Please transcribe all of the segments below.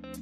Olá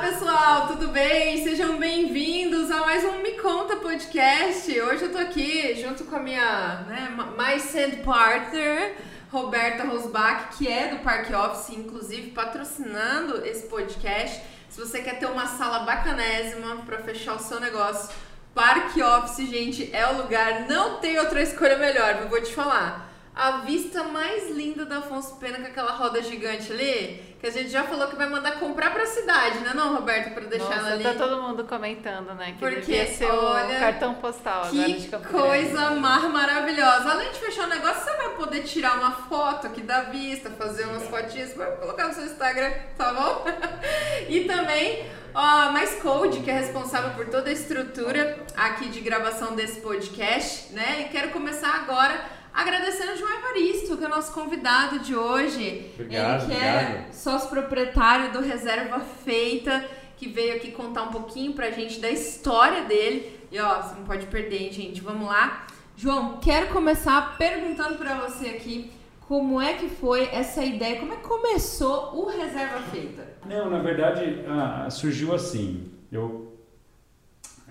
pessoal, tudo bem? Sejam bem-vindos a mais um Me Conta Podcast. Hoje eu tô aqui junto com a minha né, mais sand partner, Roberta Rosbach, que é do Parque Office, inclusive patrocinando esse podcast. Se você quer ter uma sala bacanésima para fechar o seu negócio, Parque Office, gente, é o lugar. Não tem outra escolha melhor, eu vou te falar a vista mais linda da Afonso Pena com aquela roda gigante ali, que a gente já falou que vai mandar comprar pra cidade, né não, Roberto, pra deixar Nossa, ela ali. tá todo mundo comentando, né, que Porque, devia ser olha, o cartão postal agora de Que Campo coisa mar maravilhosa. Além de fechar o negócio, você vai poder tirar uma foto aqui da vista, fazer umas fotinhas, vai colocar no seu Instagram, tá bom? e também a Mais Code, que é responsável por toda a estrutura aqui de gravação desse podcast, né? E quero começar agora agradecendo o João Evaristo, que é o nosso convidado de hoje. Obrigado, Ele que é obrigado. sócio proprietário do Reserva Feita, que veio aqui contar um pouquinho pra gente da história dele. E ó, você não pode perder, hein, gente? Vamos lá. João, quero começar perguntando pra você aqui como é que foi essa ideia, como é que começou o Reserva Feita? Não, na verdade, ah, surgiu assim. Eu,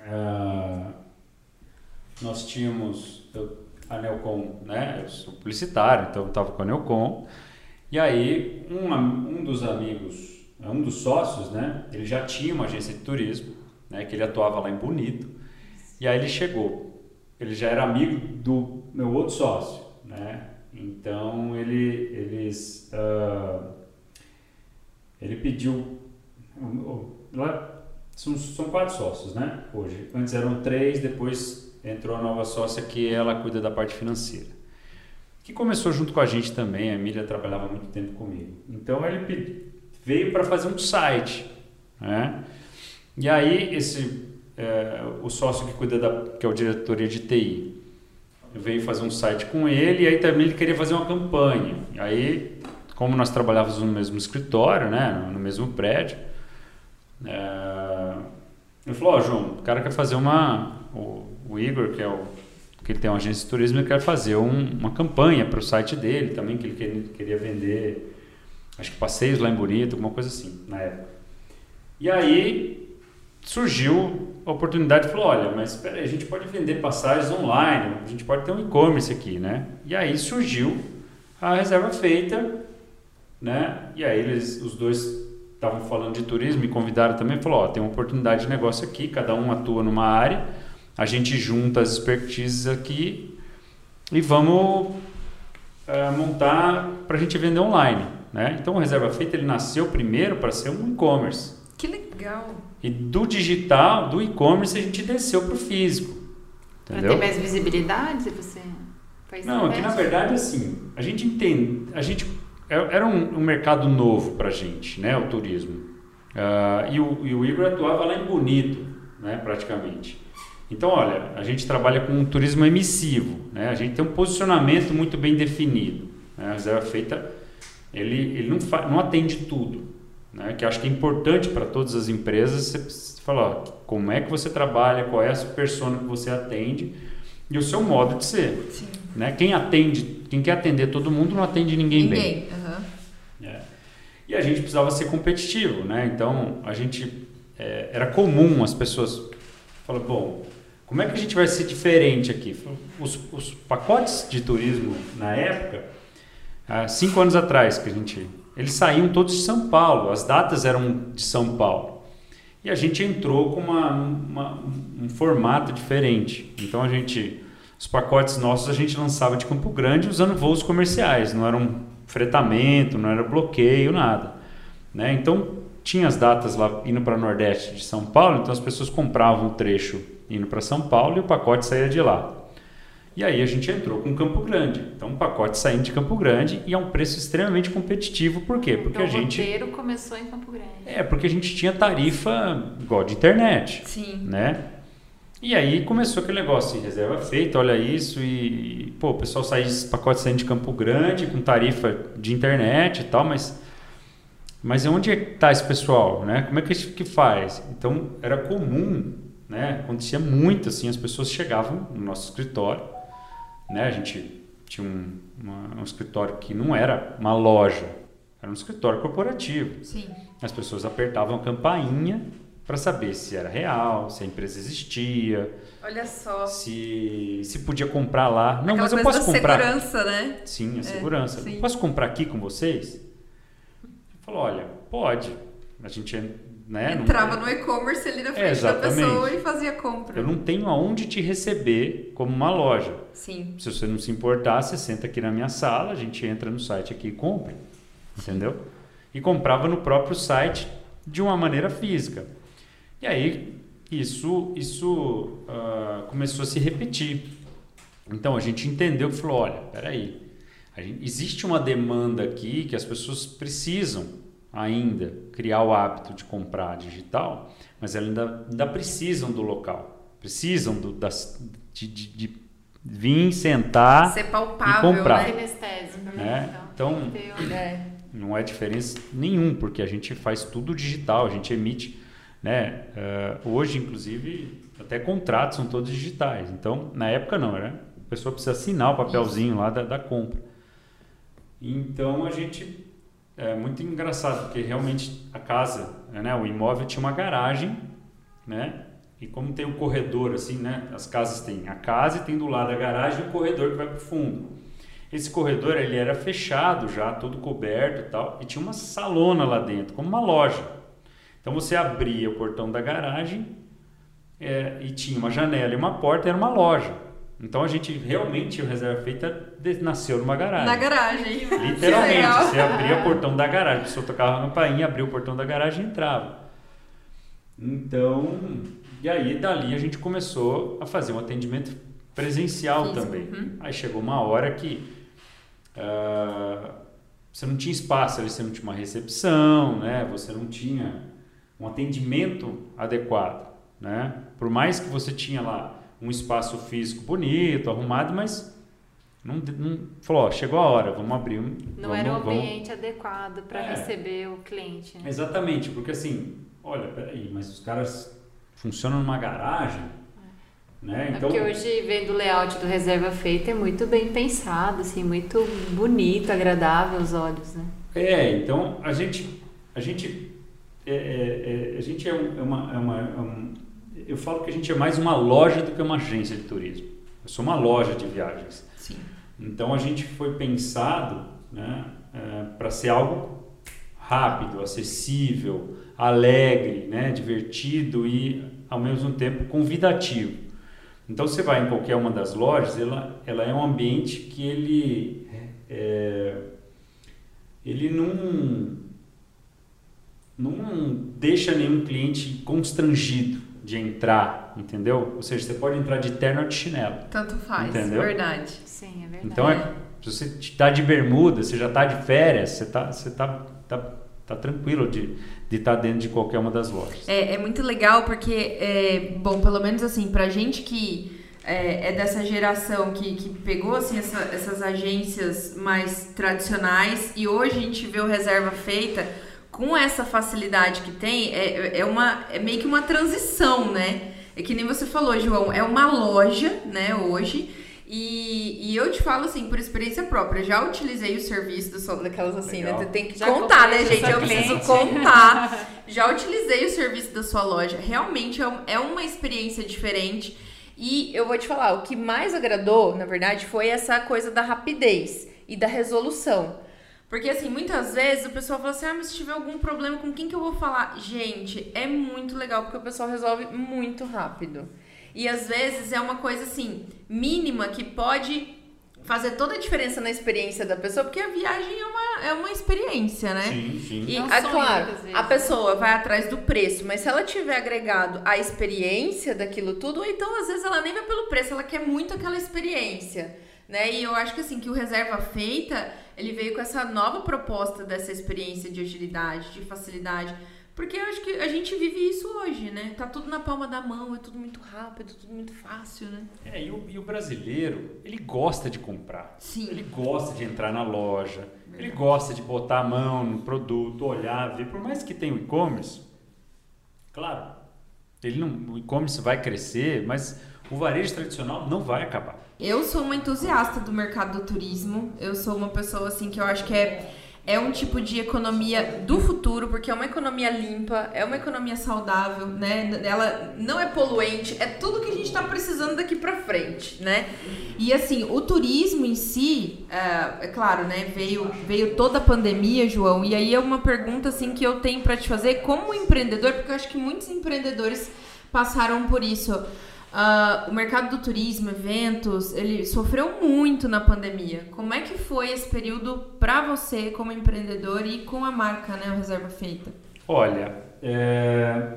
ah, nós tínhamos eu, a Nelcom, né? Eu sou publicitário, então eu estava com a Nelcom. E aí, um, um dos amigos, um dos sócios, né? Ele já tinha uma agência de turismo, né? Que ele atuava lá em Bonito. E aí ele chegou. Ele já era amigo do meu outro sócio, né? Então ele, eles, ah, ele pediu, são, são quatro sócios, né? Hoje, antes eram três, depois entrou a nova sócia que ela cuida da parte financeira, que começou junto com a gente também. A Emília trabalhava muito tempo comigo. Então ele veio para fazer um site, né? E aí esse é, o sócio que cuida da que é o diretoria de TI veio fazer um site com ele e aí também ele queria fazer uma campanha. E aí, como nós trabalhávamos no mesmo escritório, né, no mesmo prédio, é, ele falou, ó João, o cara quer fazer uma, o, Igor, que é o que ele tem uma agência de turismo, ele quer fazer um- uma campanha para o site dele também, que ele queria vender, acho que passeios lá em Bonito, alguma coisa assim, na época. E aí surgiu a oportunidade, falou, olha, mas espera aí, a gente pode vender passagens online, a gente pode ter um e-commerce aqui, né? E aí surgiu a reserva feita, né? E aí eles, os dois estavam falando de turismo, me convidaram também, falou, ó, tem uma oportunidade de negócio aqui, cada um atua numa área, a gente junta as expertises aqui e vamos eh, montar para a gente vender online, né? Então o reserva feita ele nasceu primeiro para ser um e-commerce. Que legal. E do digital, do e-commerce, a gente desceu para o físico. Entendeu? ter mais visibilidade, se você faz Não, aqui na verdade, assim, a gente entende, a gente é- era um, um mercado novo para a gente, né, o turismo. Ah, e, o, e o Igor atuava lá em Bonito, né, praticamente. Então, olha, a gente trabalha com um turismo emissivo, né, a gente tem um posicionamento muito bem definido. Né, a reserva feita, ele, ele não, não atende tudo, né, que acho que é importante para todas as empresas você falar ó, como é que você trabalha, qual é a persona que você atende e o seu modo de ser. Sim. Né? Quem atende, quem quer atender todo mundo não atende ninguém, bem. Ninguém. aham. É. E a gente precisava ser competitivo, né? Então a gente é, era comum as pessoas falar, bom, como é que a gente vai ser diferente aqui? Os, os pacotes de turismo na época, há cinco anos atrás que a gente, eles saíam todos de São Paulo, as datas eram de São Paulo. E a gente entrou com uma, uma- um formato diferente. Então a gente, os pacotes nossos a gente lançava de Campo Grande usando voos comerciais, não era um fretamento, não era bloqueio, nada. Né? Então tinha as datas lá indo para Nordeste de São Paulo, então as pessoas compravam o trecho indo para São Paulo e o pacote saía de lá. E aí a gente entrou com Campo Grande. Então um pacote saindo de Campo Grande e a um preço extremamente competitivo. Por quê? Porque então, a gente o roteiro começou em Campo Grande. é, porque a gente tinha tarifa igual de internet, Sim. né? E aí começou aquele negócio reserva feita, olha isso, e pô, o pessoal sai pacote saindo de Campo Grande com tarifa de internet e tal, mas mas onde é que está esse pessoal, né? Como é que que faz? Então era comum né? Acontecia muito assim, as pessoas chegavam no nosso escritório, né? A gente tinha um, uma, um escritório que não era uma loja, era um escritório corporativo. Sim. As pessoas apertavam a campainha para saber se era real, se a empresa existia, Olha só. se, se podia comprar lá. Não, Aquela mas eu posso da comprar. segurança, né? Sim, a segurança. sim. Posso comprar aqui com vocês? Falou, olha, pode. A gente né, não- Entrava no e-commerce ali na frente da exatamente. pessoa e fazia compra. Eu não tenho aonde te receber como uma loja. Sim. Se você não se importar, você senta aqui na minha sala, a gente entra no site aqui e compra. Entendeu? E comprava no próprio site de uma maneira física. E aí, isso, isso ah, começou a se repetir. Então, a gente entendeu que falou, olha, peraí, a gente, existe uma demanda aqui que as pessoas precisam ainda criar o hábito de comprar digital, mas elas ainda, ainda precisam do local, precisam do, das, de, de, de vir, sentar, Ser palpável, e comprar. né? Kinestésico, né? Então, É. não é diferença nenhum, porque a gente faz tudo digital, a gente emite, né? eh, hoje, inclusive, até contratos são todos digitais. Então, na época não, era a pessoa precisa assinar o papelzinho lá da, da compra. Então, a gente é muito engraçado, porque realmente a casa, né? O imóvel tinha uma garagem, né? E como tem o corredor assim, né? As casas têm a casa e tem do lado a garagem e o corredor que vai para o fundo. Esse corredor ele era fechado já, todo coberto e tal, e tinha uma salona lá dentro, como uma loja. Então você abria o portão da garagem é, e tinha uma janela e uma porta, era uma loja. Então a gente realmente, o reserva feita nasceu numa garagem. Na garagem. Literalmente, você abria o portão da garagem, a pessoa tocava a campainha, abria o portão da garagem e entrava. Então, e aí dali a gente começou a fazer um atendimento presencial Físico, também. uhum. Aí chegou uma hora que ah, você não tinha espaço ali, você não tinha uma recepção, né? Você não tinha um atendimento adequado, né? Por mais que você tinha lá um espaço físico bonito, arrumado, mas não, não falou, ó, chegou a hora, vamos abrir um. Não vamos- era o vamos- ambiente adequado para É. receber o cliente. né? Exatamente, porque assim, olha, peraí, mas os caras funcionam numa garagem, né? É Então, porque hoje, vendo o layout do reserva feita, é muito bem pensado, assim, muito bonito, agradável aos olhos, né? é, então a gente, a gente, é, é, é, a gente é, um- é uma, é uma, é um- eu falo que a gente é mais uma loja do que uma agência de turismo. Eu sou uma loja de viagens. Sim. Então a gente foi pensado né, para ser algo rápido, acessível, alegre, né, divertido e ao mesmo tempo convidativo. Então você vai em qualquer uma das lojas, ela, ela é um ambiente que ele é, ele não não deixa nenhum cliente constrangido de entrar, entendeu? Ou seja, você pode entrar de terno ou de chinelo. Tanto faz, Entendeu? verdade. Sim, é verdade. Então, é, se você está de bermuda, você já está de férias, você está você tá, tá, tá tranquilo de estar dentro de qualquer uma das lojas. É, é muito legal porque, é, bom, pelo menos assim, pra gente que é, é dessa geração que, que pegou assim, essa- essas agências mais tradicionais e hoje a gente vê o reserva feita com essa facilidade que tem, é, é, uma, é meio que uma transição, né? É que nem você falou, João, é uma loja, né, hoje. E, e eu te falo assim, por experiência própria, já utilizei o serviço do som daquelas assim, Legal. né? Tem que Já contar, né, gente? Eu sou preciso cliente. contar. Já utilizei o serviço da sua loja. Realmente é um- é uma experiência diferente. E eu vou te falar, o que mais agradou, na verdade, foi essa coisa da rapidez e da resolução. Porque, assim, muitas vezes o pessoal fala assim: ah, mas se tiver algum problema, com quem que eu vou falar? Gente, é muito legal porque o pessoal resolve muito rápido. E às vezes é uma coisa, assim, mínima que pode fazer toda a diferença na experiência da pessoa, porque a viagem é uma, é uma experiência, né? Sim, sim. E, É um é claro, a né? pessoa vai atrás do preço, mas se ela tiver agregado a experiência daquilo tudo, ou então às vezes ela nem vai pelo preço, ela quer muito aquela experiência, né? E eu acho que assim, que o reserva feita, ele veio com essa nova proposta dessa experiência de agilidade, de facilidade, porque eu acho que a gente vive isso hoje, né? Tá tudo na palma da mão, é tudo muito rápido, tudo muito fácil, né? É, e, o, e o brasileiro, ele gosta de comprar. Sim. Ele gosta de entrar na loja. Ele gosta de botar a mão no produto, olhar, ver. Por mais que tenha o e-commerce, claro, Ele não, o e-commerce vai crescer, mas o varejo tradicional não vai acabar. Eu sou uma entusiasta do mercado do turismo. Eu sou uma pessoa assim que eu acho que é é um tipo de economia do futuro, porque é uma economia limpa, é uma economia saudável, né? Ela não é poluente, é tudo que a gente está precisando daqui para frente, né? E assim, o turismo em si, é, é, claro, né? Veio, veio toda a pandemia, João, e aí é uma pergunta assim que eu tenho para te fazer como empreendedor, porque eu acho que muitos empreendedores passaram por isso. Uh, o mercado do turismo, eventos, ele sofreu muito na pandemia. Como é que foi esse período para você como empreendedor e com a marca, né, o Reserva Feita? Olha, é...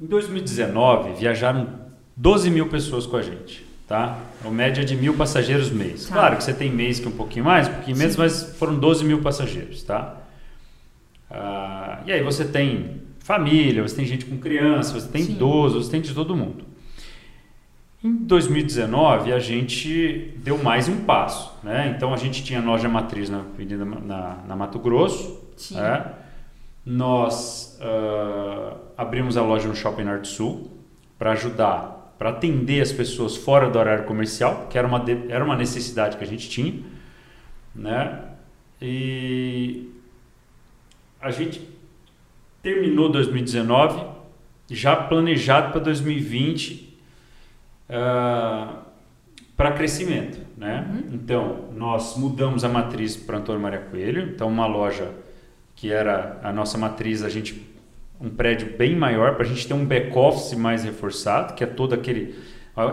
em 2019 viajaram 12 mil pessoas com a gente, tá? A média de mil passageiros mês. Tá. Claro que você tem mês que é um pouquinho mais, um pouquinho menos, mas foram 12 mil passageiros, tá? Uh, e aí você tem família, você tem gente com criança, você tem Sim. idoso, você tem de todo mundo. Em 2019, a gente deu mais um passo. Né? Então, a gente tinha loja matriz na, na, na Mato Grosso. Né? Nós uh, abrimos a loja no Shopping Norte Sul para ajudar, para atender as pessoas fora do horário comercial, que era uma, de, era uma necessidade que a gente tinha. Né? E a gente terminou 2019 já planejado para 2020 uh, ah, para crescimento. Né? Uhum. Então, nós mudamos a matriz para Antônio Maria Coelho. Então, uma loja que era a nossa matriz, a gente um prédio bem maior para a gente ter um back office mais reforçado, que é todo aquele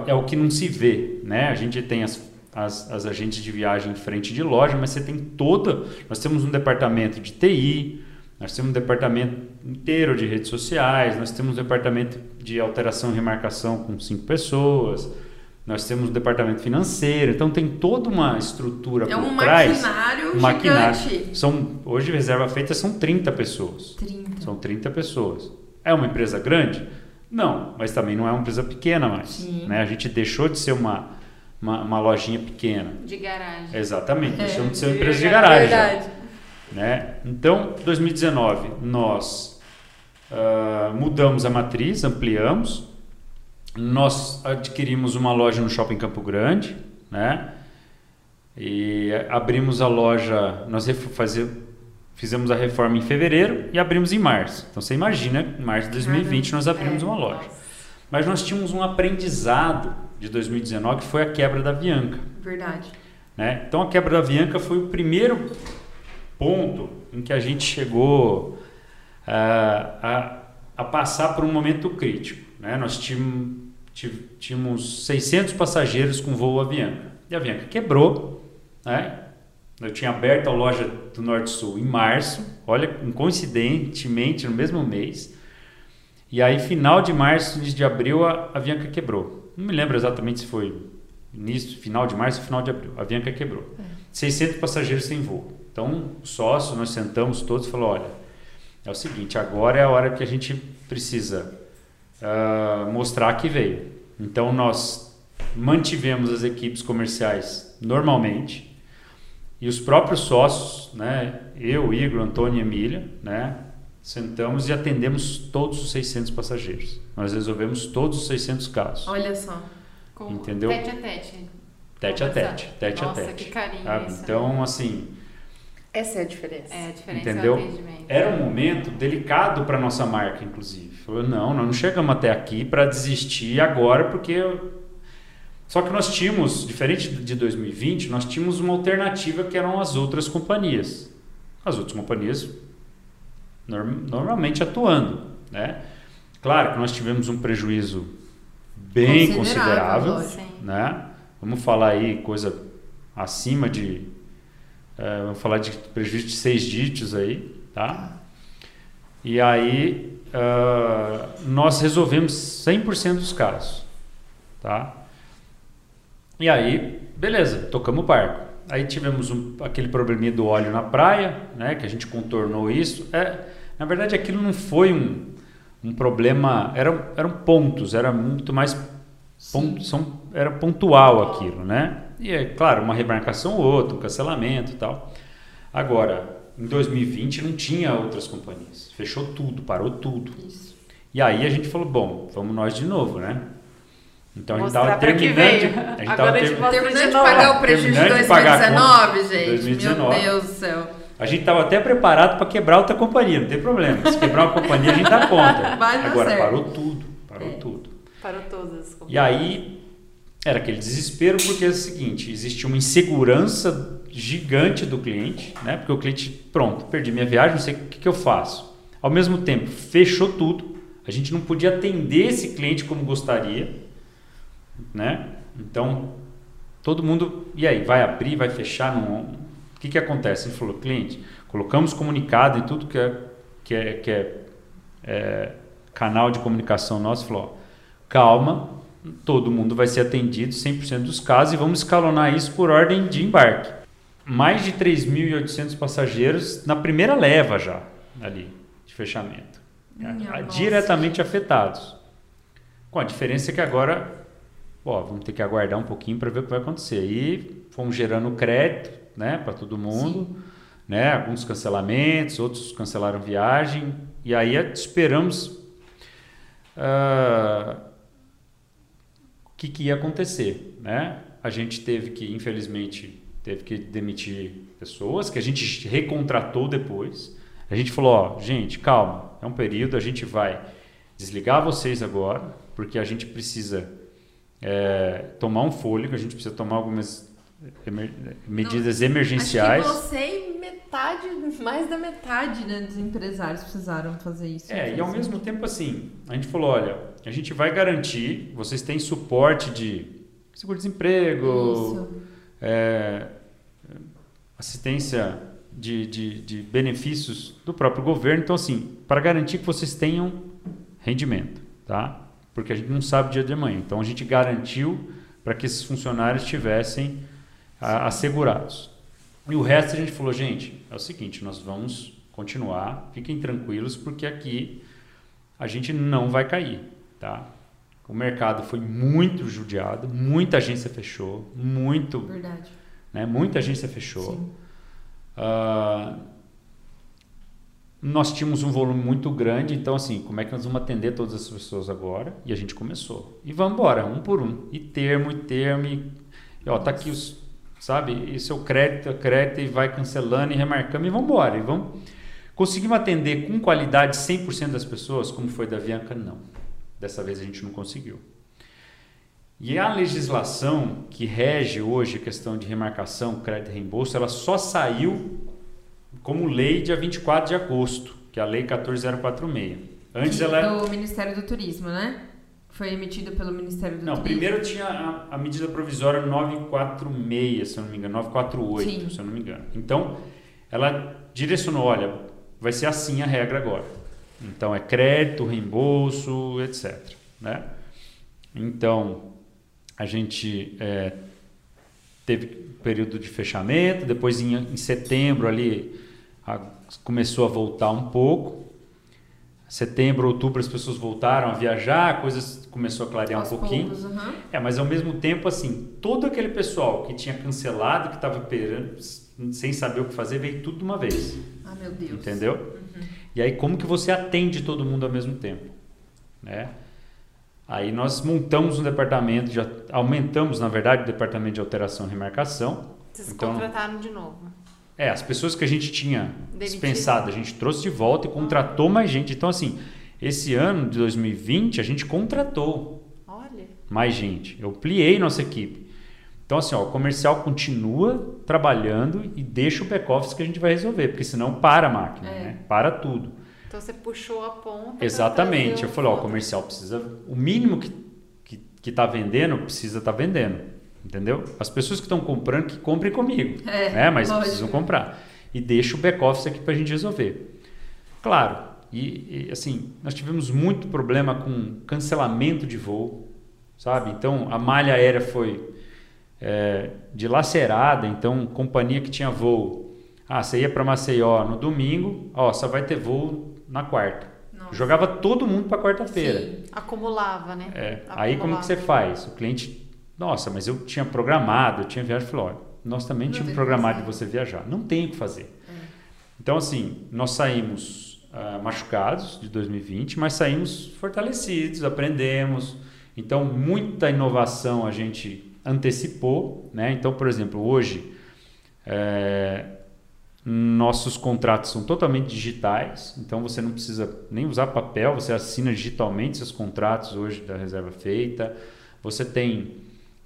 é o que não se vê, né? A gente tem as, as, as agentes de viagem em frente de loja, mas você tem toda. Nós temos um departamento de TI, nós temos um departamento inteiro de redes sociais, nós temos um departamento de alteração e remarcação com cinco pessoas, nós temos um departamento financeiro, então tem toda uma estrutura é por um trás. Maquinário um maquinário São, hoje, reserva feita são 30 pessoas. 30. São 30 pessoas. É uma empresa grande? Não, mas também não é uma empresa pequena mais. Né? A gente deixou de ser uma, uma, uma lojinha pequena. De garagem. Exatamente, é, deixamos de ser uma empresa de garagem. Verdade. Né? Então, 2019, nós uh, mudamos a matriz, ampliamos, nós adquirimos uma loja no Shopping Campo Grande, né? E abrimos a loja, nós fazer, fizemos a reforma em fevereiro e abrimos em março. Então você imagina, em março de 2020 nós abrimos uma loja. Mas nós tínhamos um aprendizado de 2019 que foi a quebra da Bianca. Verdade. Né? Então a quebra da Bianca foi o primeiro ponto em que a gente chegou uh, a, a, passar por um momento crítico. Né? Nós tínhamos, tínhamos 600 passageiros com voo Avianca. E a Avianca quebrou. Né? Eu tinha aberto a loja do Norte Sul em março, olha, coincidentemente, no mesmo mês. E aí, final de março, início de abril, a Avianca quebrou. Não me lembro exatamente se foi início, final de março ou final de abril. A Avianca quebrou. É. 600 passageiros sem voo. Então, o sócio, nós sentamos todos e falou, olha, é o seguinte, agora é a hora que a gente precisa uh, mostrar que veio. Então, nós mantivemos as equipes comerciais normalmente e os próprios sócios, né, eu, Igor, Antônio e Emília, né, sentamos e atendemos todos os 600 passageiros. Nós resolvemos todos os 600 casos. Olha só. Com Entendeu? Tete a tete. Tete a tete. Tete Nossa, a tete. que carinho ah, isso. Então, assim essa é a diferença. É, a diferença Entendeu? é. Era um momento delicado para nossa marca, inclusive. Falou, não, nós não chegamos até aqui para desistir agora, porque. Só que nós tínhamos, diferente de 2020, nós tínhamos uma alternativa que eram as outras companhias. As outras companhias normalmente atuando, né? Claro que nós tivemos um prejuízo bem considerável, considerável né? Vamos falar aí coisa acima de é, vamos falar de prejuízo de seis dígitos aí, tá? E aí uh, nós resolvemos 100% dos casos, tá? E aí, beleza, tocamos o barco. Aí tivemos um, aquele probleminha do óleo na praia, né? Que a gente contornou isso. É, na verdade, aquilo não foi um, um problema, eram, eram pontos, era muito mais ponto, são, era pontual aquilo, né? E é claro, uma remarcação ou outra, um cancelamento e tal. Agora, em 2020 não tinha outras companhias. Fechou tudo, parou tudo. Isso. E aí a gente falou, bom, vamos nós de novo, né? Então a gente estava que terminando. de- A gente Agora tava a gente ter- Terminando de pagar o prejuízo de terminando de pagar a 2019, conta. gente. 2019. Meu Deus do céu. A gente estava até preparado para quebrar outra companhia, não tem problema. Se quebrar uma companhia, a gente dá conta. Vai Agora certo. parou tudo, parou É. tudo. Parou todas as E aí era aquele desespero porque é o seguinte, existia uma insegurança gigante do cliente, né? Porque o cliente, pronto, perdi minha viagem, não sei o que, que eu faço. Ao mesmo tempo, fechou tudo, a gente não podia atender esse cliente como gostaria, né? Então, todo mundo, e aí, vai abrir, vai fechar, não, o que que acontece? Ele falou, cliente, colocamos comunicado em tudo que é, que é, que é, é, canal de comunicação nosso, falou, calma, todo mundo vai ser atendido 100% dos casos e vamos escalonar isso por ordem de embarque. Mais de 3.800 passageiros na primeira leva já ali de fechamento. Minha nossa, diretamente afetados. Com a diferença que agora, ó, vamos ter que aguardar um pouquinho para ver o que vai acontecer. E fomos gerando crédito, né, para todo mundo, né? Alguns cancelamentos, outros cancelaram viagem e aí esperamos ah, o que, que ia acontecer, né? A gente teve que, infelizmente, teve que demitir pessoas que a gente recontratou depois. A gente falou, ó, gente, calma, é um período, a gente vai desligar vocês agora, porque a gente precisa é, tomar um fôlego, a gente precisa tomar algumas emer- medidas emergenciais. Acho que você e metade, mais da metade né, dos empresários precisaram fazer isso. É, e ao mesmo tempo assim, a gente falou, olha, a gente vai garantir, vocês têm suporte de seguro-desemprego, é, assistência de, de, de benefícios do próprio governo. Então, assim, para garantir que vocês tenham rendimento, tá? Porque a gente não sabe o dia de amanhã. Então, a gente garantiu para que esses funcionários estivessem a- assegurados. E o resto a gente falou, gente, é o seguinte, nós vamos continuar, fiquem tranquilos, porque aqui a gente não vai cair, tá? O mercado foi muito judiado, muita agência fechou, muito Verdade. né? Muita agência fechou. Ah, nós tínhamos um volume muito grande, então assim, como é que nós vamos atender todas as pessoas agora? E a gente começou. E vamos embora, um por um. E termo, e termo, e, e ó, tá aqui os, sabe? Isso é o crédito, é crédito, e vai cancelando e remarcando e vamos embora. E vamos... Conseguimos atender com qualidade 100% das pessoas, como foi da Bianca? Não. Dessa vez a gente não conseguiu. E a legislação que rege hoje a questão de remarcação, crédito e reembolso, ela só saiu como lei dia 24 de agosto, que é a lei 14046. Antes ela é- Do Ministério do Turismo, né? Foi emitido pelo Ministério do Não, Turismo. primeiro tinha a, a medida provisória 946, se eu não me engano, 948, Sim. se eu não me engano. Então, ela direcionou, olha, vai ser assim a regra agora. Então, é crédito, reembolso, etc. Né? Então, a gente é, teve período de fechamento, depois em, em setembro ali a- começou a voltar um pouco. Setembro, outubro as pessoas voltaram a viajar, a coisa começou a clarear Aos um pouquinho. aham. É, mas ao mesmo tempo, assim, todo aquele pessoal que tinha cancelado, que estava sem saber o que fazer, veio tudo de uma vez. Ah, meu Deus. Entendeu? E aí, como que você atende todo mundo ao mesmo tempo? Né? Aí nós montamos um departamento, já aumentamos, na verdade, o departamento de alteração e remarcação. Vocês Então- contrataram de novo. É, as pessoas que a gente tinha dispensado, a gente trouxe de volta e contratou mais gente. Então, assim, esse ano de 2020, a gente contratou Olha. mais gente. Eu ampliei nossa equipe. Então, assim, ó, o comercial continua trabalhando e deixa o back-office que a gente vai resolver, porque senão para a máquina, É. né? Para tudo. Então você puxou a ponta. Exatamente. Eu falei, ó, o comercial precisa. O mínimo que, que, que tá vendendo, precisa estar vendendo. Entendeu? As pessoas que estão comprando, que comprem comigo. É, né? Mas lógico. precisam comprar. E deixa o back-office aqui para a gente resolver. Claro, e, e, assim, nós tivemos muito problema com cancelamento de voo, sabe? Então, a malha aérea foi é, dilacerada, então, companhia que tinha voo. Ah, você ia para Maceió no domingo, ó, só vai ter voo na quarta. Nossa. Jogava todo mundo para quarta-feira. Sim. Acumulava, né? É, aí como que você Acumulava. faz? O cliente, nossa, mas eu tinha programado, eu tinha viagem, falou, nós também Não tínhamos programado de você viajar, não tem o que fazer. É. Então assim, nós saímos uh, machucados de 2020, mas saímos fortalecidos, aprendemos. Então, muita inovação a gente antecipou. Né? Então, por exemplo, hoje, é, nossos contratos são totalmente digitais, então você não precisa nem usar papel, você assina digitalmente seus contratos hoje da reserva feita. Você tem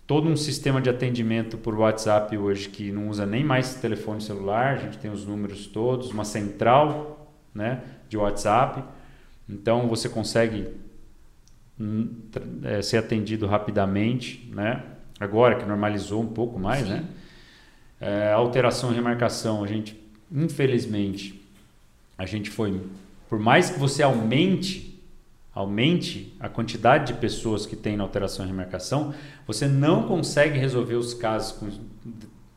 todo um sistema de atendimento por WhatsApp hoje que não usa nem mais telefone celular, a gente tem os números todos, uma central né, de WhatsApp. Então você consegue é, ser atendido rapidamente, né? Agora que normalizou um pouco mais, Sim. né? É, alteração e remarcação, a gente infelizmente, a gente foi, por mais que você aumente aumente a quantidade de pessoas que tem na alteração e remarcação, você não consegue resolver os casos com,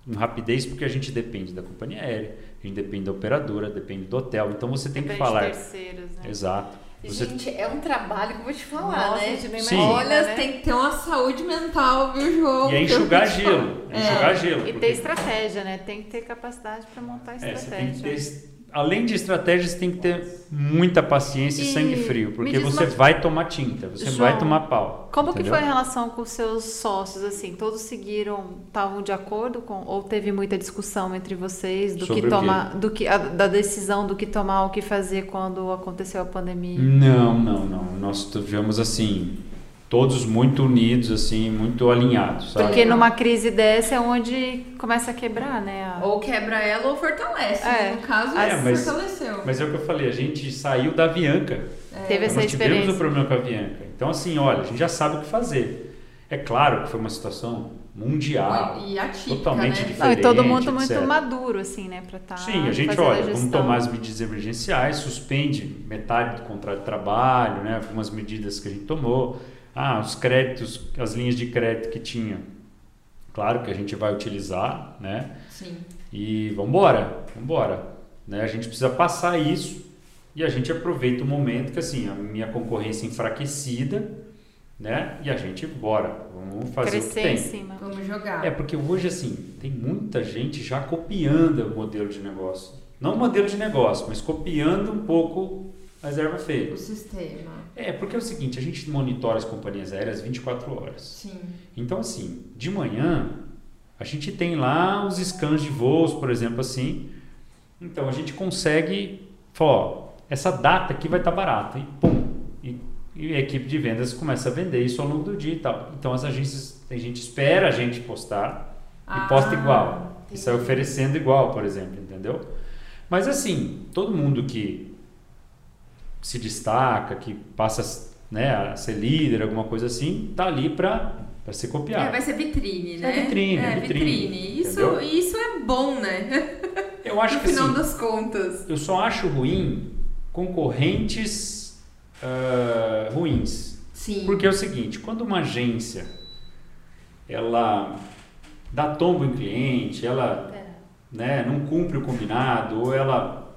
com rapidez porque a gente depende da companhia aérea, a gente depende da operadora, depende do hotel. Então você tem depende que falar. De terceiros, né? Exato. Você... Gente, é um trabalho que eu vou te falar, Nossa, né? Sim. Olha, né? tem que ter uma saúde mental, viu, João? E é enxugar gelo. É enxugar gelo. E porque... ter estratégia, né? Tem que ter capacidade para montar estratégia. É, você tem que ter além de estratégia, você tem que ter muita paciência e, sangue frio, porque você uma... vai tomar tinta, você João, vai tomar pau. Como entendeu? que foi a relação com os seus sócios assim? Todos seguiram, estavam de acordo com ou teve muita discussão entre vocês do Sobre que tomar, do que a, da decisão do que tomar, o que fazer quando aconteceu a pandemia? Não, não, não. Nós tivemos assim, todos muito unidos, assim, muito alinhados. Sabe? Porque numa crise dessa é onde começa a quebrar, né? A... Ou quebra ela ou fortalece. É. No caso, é, mas, fortaleceu. Mas é o que eu falei, a gente saiu da Avianca. É. Teve essa nós experiência. tivemos o problema com a Avianca. Então, assim, olha, a gente já sabe o que fazer. É claro que foi uma situação mundial, e atípica, totalmente né? diferente. Não, e todo mundo etc. muito maduro, assim, né, para estar. Tá Sim, a gente olha, vamos tomar as medidas emergenciais, suspende metade do contrato de trabalho, né, algumas medidas que a gente tomou ah, os créditos, as linhas de crédito que tinha. Claro que a gente vai utilizar, né? Sim. E vamos embora, vamos embora. Né? A gente precisa passar isso e a gente aproveita o momento que assim, a minha concorrência enfraquecida, né? E a gente bora, vamos fazer Crescer o que tem. em cima. Vamos jogar. É porque hoje assim, tem muita gente já copiando o modelo de negócio. Não o modelo de negócio, mas copiando um pouco a reserva feita. O sistema. É, porque é o seguinte, a gente monitora as companhias aéreas 24 horas. Sim. Então, assim, de manhã, a gente tem lá os scans de voos, por exemplo, assim. Então, a gente consegue falar, ó, essa data aqui vai estar tá barata. E pum, e, e, a equipe de vendas começa a vender isso ao longo do dia e tal. Então, as agências, tem gente espera a gente postar ah, e posta igual. Entendi. E sai oferecendo igual, por exemplo, entendeu? Mas, assim, todo mundo que se destaca, que passa né, a ser líder, alguma coisa assim, tá ali para para ser copiado. É, vai ser vitrine, né? É vitrine, é, é vitrine. vitrine. Isso, isso é bom, né? Eu acho no que final assim, das contas. Eu só acho ruim concorrentes uh, ruins. Sim. Porque é o seguinte, quando uma agência ela dá tombo em cliente, ela é. né, não cumpre o combinado, ou ela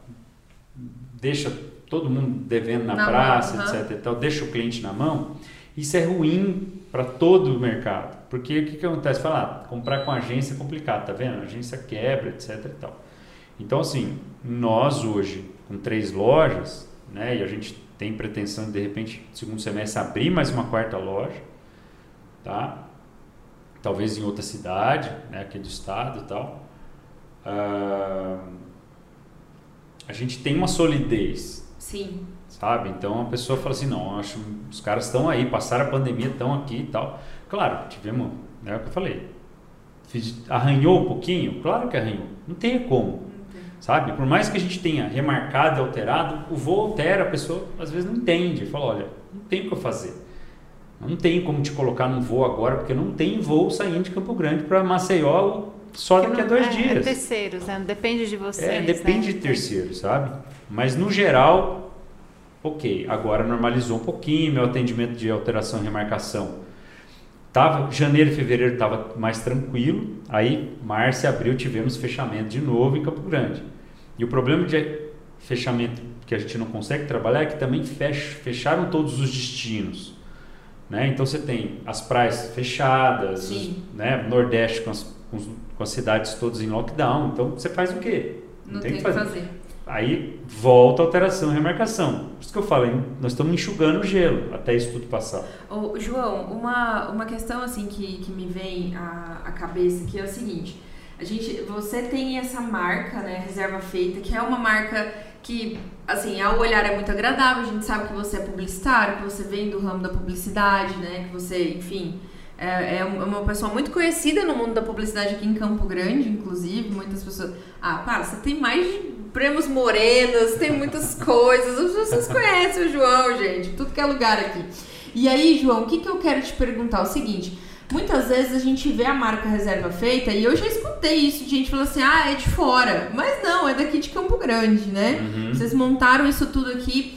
deixa todo mundo devendo na, na praça, mão, etc. E tal, deixa o cliente na mão, isso é ruim para todo o mercado. Porque o que, que acontece? Fala, ah, comprar com agência é complicado, tá vendo? A agência quebra, etc. E tal. Então, assim, nós hoje, com três lojas, né, e a gente tem pretensão de, de repente, segundo semestre, abrir mais uma quarta loja, tá? Talvez em outra cidade, né, aqui do estado e tal. Uh, a gente tem uma solidez Sim. Sabe? Então a pessoa fala assim: não, acho os caras estão aí, passaram a pandemia, estão aqui e tal. Claro, tivemos, né, é o que eu falei. Fiz, arranhou um pouquinho? Claro que arranhou. Não tem como. Sabe? Por mais que a gente tenha remarcado e alterado, o voo altera, a pessoa às vezes não entende. Fala: olha, não tem o que eu fazer. Não tem como te colocar num voo agora, porque não tem voo saindo de Campo Grande para Maceió só daqui a dois é, dias. É terceiros, né? Depende de vocês. É, depende né? de terceiros, sabe? Mas no geral, ok, agora normalizou um pouquinho meu atendimento de alteração e remarcação. Tava, janeiro e fevereiro estava mais tranquilo, aí março e abril tivemos fechamento de novo em Campo Grande. E o problema de fechamento que a gente não consegue trabalhar é que também fech, fecharam todos os destinos. Né? Então você tem as praias fechadas, os, né? Nordeste com as, com, com as cidades todas em lockdown. Então você faz o quê? Não, não tem, o que fazer. fazer. aí volta a alteração e remarcação. Por isso que eu falo, hein, nós estamos enxugando o gelo até isso tudo passar. Ô, João, uma, uma questão assim que, que me vem à, à cabeça que é o seguinte. A gente, você tem essa marca, né, Reserva Feita, que é uma marca que, assim, ao olhar é muito agradável, a gente sabe que você é publicitário, que você vem do ramo da publicidade, né, que você, enfim, é, é uma pessoa muito conhecida no mundo da publicidade aqui em Campo Grande, inclusive, muitas pessoas... Ah, para, você tem mais de prêmios morenos, tem muitas coisas, as pessoas conhecem o João, gente, tudo que é lugar aqui. E aí, João, o que, que eu quero te perguntar? É o seguinte... Muitas vezes a gente vê a marca reserva feita e eu já escutei isso de gente falando assim: ah, é de fora. Mas não, é daqui de Campo Grande, né? Uhum. Vocês montaram isso tudo aqui.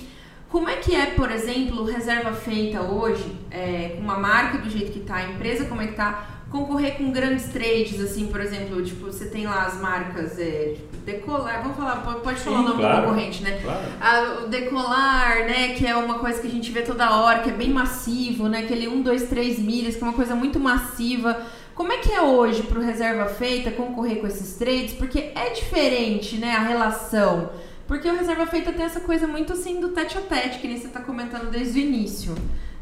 Como é que é, por exemplo, reserva feita hoje, é, com uma marca do jeito que tá, a empresa como é que tá, concorrer com grandes trades, assim, por exemplo, tipo, você tem lá as marcas, é, tipo, Decolar, vamos falar, pode, falar Sim, o nome claro, do concorrente, né? Claro. A- o Decolar, né, que é uma coisa que a gente vê toda hora, que é bem massivo, né, aquele 1, 2, 3 milhas, que é uma coisa muito massiva. Como é que é hoje pro reserva feita concorrer com esses trades? Porque é diferente, né, a relação. Porque o reserva feita tem essa coisa muito assim do tete a tete, que nem você tá comentando desde o início,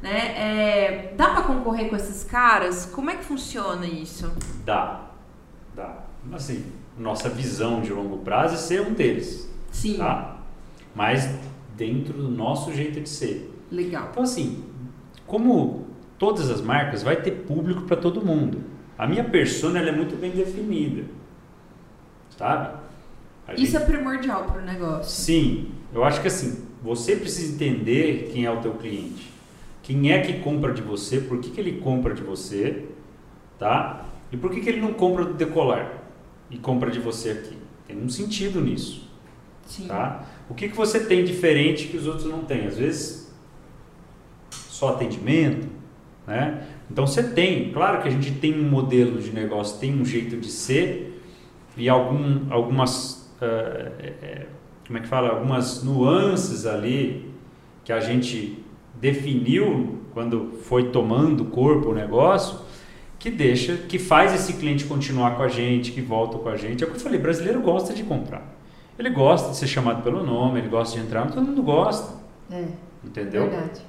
né? É, dá pra concorrer com esses caras? Como é que funciona isso? Dá, dá. Assim, nossa visão de longo prazo é ser um deles, Sim, tá? Mas dentro do nosso jeito de ser. legal. Então, assim, como todas as marcas, vai ter público para todo mundo. A minha persona ela é muito bem definida, sabe? A Isso gente- é primordial pro negócio. Sim, eu acho que assim, você precisa entender quem é o teu cliente. Quem é que compra de você, por que, que ele compra de você, tá? E por que, que ele não compra do decolar e compra de você aqui? Tem um sentido nisso, Sim. tá? O que, que você tem diferente que os outros não têm? Às vezes, só atendimento, né? Então você tem, claro que a gente tem um modelo de negócio, tem um jeito de ser e algum, algumas, como é que fala, algumas nuances ali que a gente definiu quando foi tomando corpo o negócio, que deixa, que faz esse cliente continuar com a gente, que volta com a gente. É o que eu falei, brasileiro gosta de comprar. Ele gosta de ser chamado pelo nome, ele gosta de entrar, mas todo mundo gosta, É, entendeu? verdade.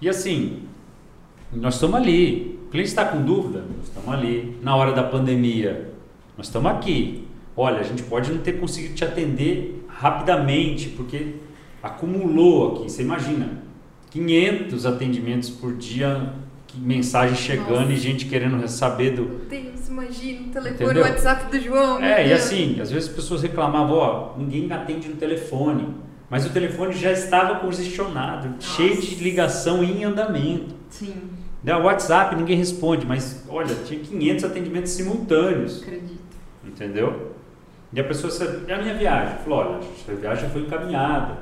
E assim, nós estamos ali. O cliente está com dúvida? Nós estamos ali. Na hora da pandemia, nós estamos aqui. Olha, a gente pode não ter conseguido te atender rapidamente, porque acumulou aqui. Você imagina, 500 atendimentos por dia, mensagem chegando Nossa. e gente querendo saber do, Meu Deus, imagina o telefone, Entendeu? o WhatsApp do João. É, e assim, às vezes as pessoas reclamavam, ó, ninguém atende no telefone. Mas o telefone já estava congestionado, cheio de ligação em andamento. Sim, Né, O WhatsApp ninguém responde, mas olha, tinha 500 atendimentos simultâneos, acredito. entendeu? E a pessoa sabe, e a minha viagem? Falou, olha, a viagem foi encaminhada.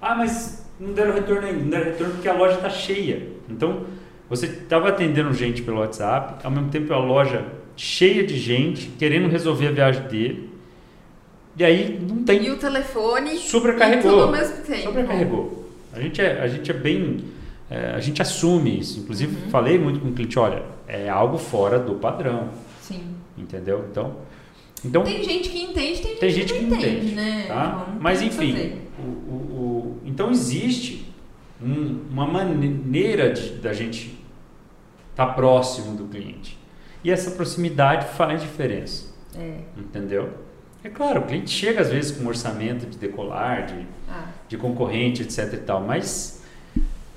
Ah, mas não deram retorno ainda, não deram retorno porque a loja está cheia. Então, você estava atendendo gente pelo WhatsApp, ao mesmo tempo a loja cheia de gente querendo resolver a viagem dele. E aí não tem E o telefone. Sobrecarregou. Tudo ao mesmo tempo. Sobrecarregou. A gente é, a gente é bem. é, a gente assume isso. Inclusive, Uhum. falei muito com o cliente: olha, é algo fora do padrão. Sim. Entendeu? Então. Então Tem gente que entende, tem gente, tem gente que que não entende, entende. né? tá? Não Mas enfim. O, o, o- então existe um- uma maneira de, da gente estar próximo do cliente. E essa proximidade faz diferença. É. Entendeu? É claro, o cliente chega às vezes com um orçamento de decolar, de Ah, de concorrente, etc e tal, mas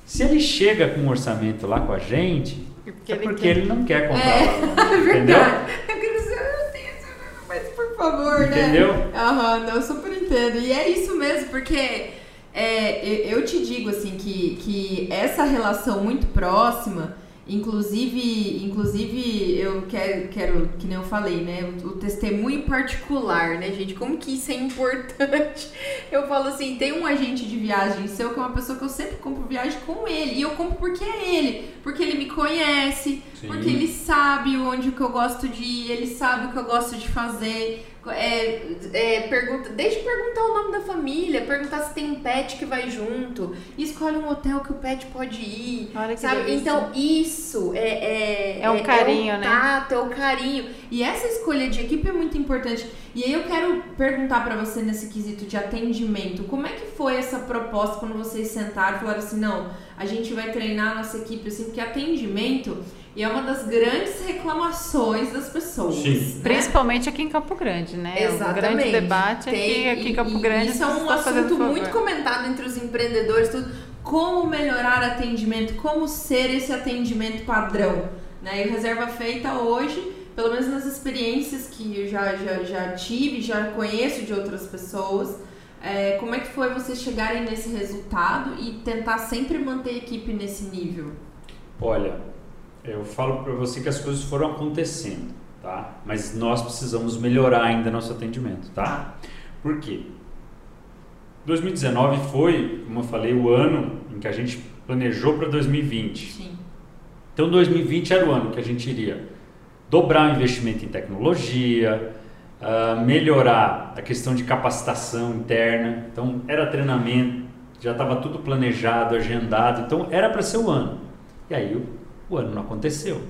se ele chega com um orçamento lá com a gente, é porque ele não quer comprar É, lá, é entendeu? verdade. Eu queria dizer, eu tenho esse- favor, né? Entendeu? Aham, não, eu super entendo. E é isso mesmo, porque é, eu eu te digo assim que, que essa relação muito próxima, inclusive, inclusive eu quero, quero, que nem eu falei, né? O, o testemunho particular, né, gente? Como que isso é importante? Eu falo assim, tem um agente de viagem seu que é uma pessoa que eu sempre compro viagem com ele. E eu compro porque é ele, porque ele me conhece, Sim. porque ele sabe onde que eu gosto de ir, ele sabe o que eu gosto de fazer. É, é, pergunta, desde perguntar o nome da família, perguntar se tem um pet que vai junto, escolhe um hotel que o pet pode ir. Olha que Sabe? delícia. Então, isso é, é, É um carinho, é o né? tato, é o carinho. E essa escolha de equipe é muito importante. E aí eu quero perguntar pra você nesse quesito de atendimento, como é que foi essa proposta quando vocês sentaram e falaram assim, não, a gente vai treinar a nossa equipe assim, porque atendimento é uma das grandes reclamações das pessoas. Sim. né? Principalmente aqui em Campo Grande, né? O Exatamente. grande debate é que aqui em e- Campo e Grande Isso é um assunto muito comentado entre os empreendedores, tudo. Como melhorar atendimento, como ser esse atendimento padrão. Né? E o Reserva Feita hoje, pelo menos nas experiências que eu já, já, já tive, já conheço de outras pessoas, é, como é que foi vocês chegarem nesse resultado e tentar sempre manter a equipe nesse nível? Olha, eu falo para você que as coisas foram acontecendo, tá? Mas nós precisamos melhorar ainda nosso atendimento, tá? Por quê? 2019 foi, como eu falei, o ano em que a gente planejou para 2020. Sim. Então 2020 era o ano que a gente iria dobrar o investimento em tecnologia, ah, melhorar a questão de capacitação interna. Então era treinamento, já estava tudo planejado, agendado. Então era para ser o ano. E aí o, ano não aconteceu.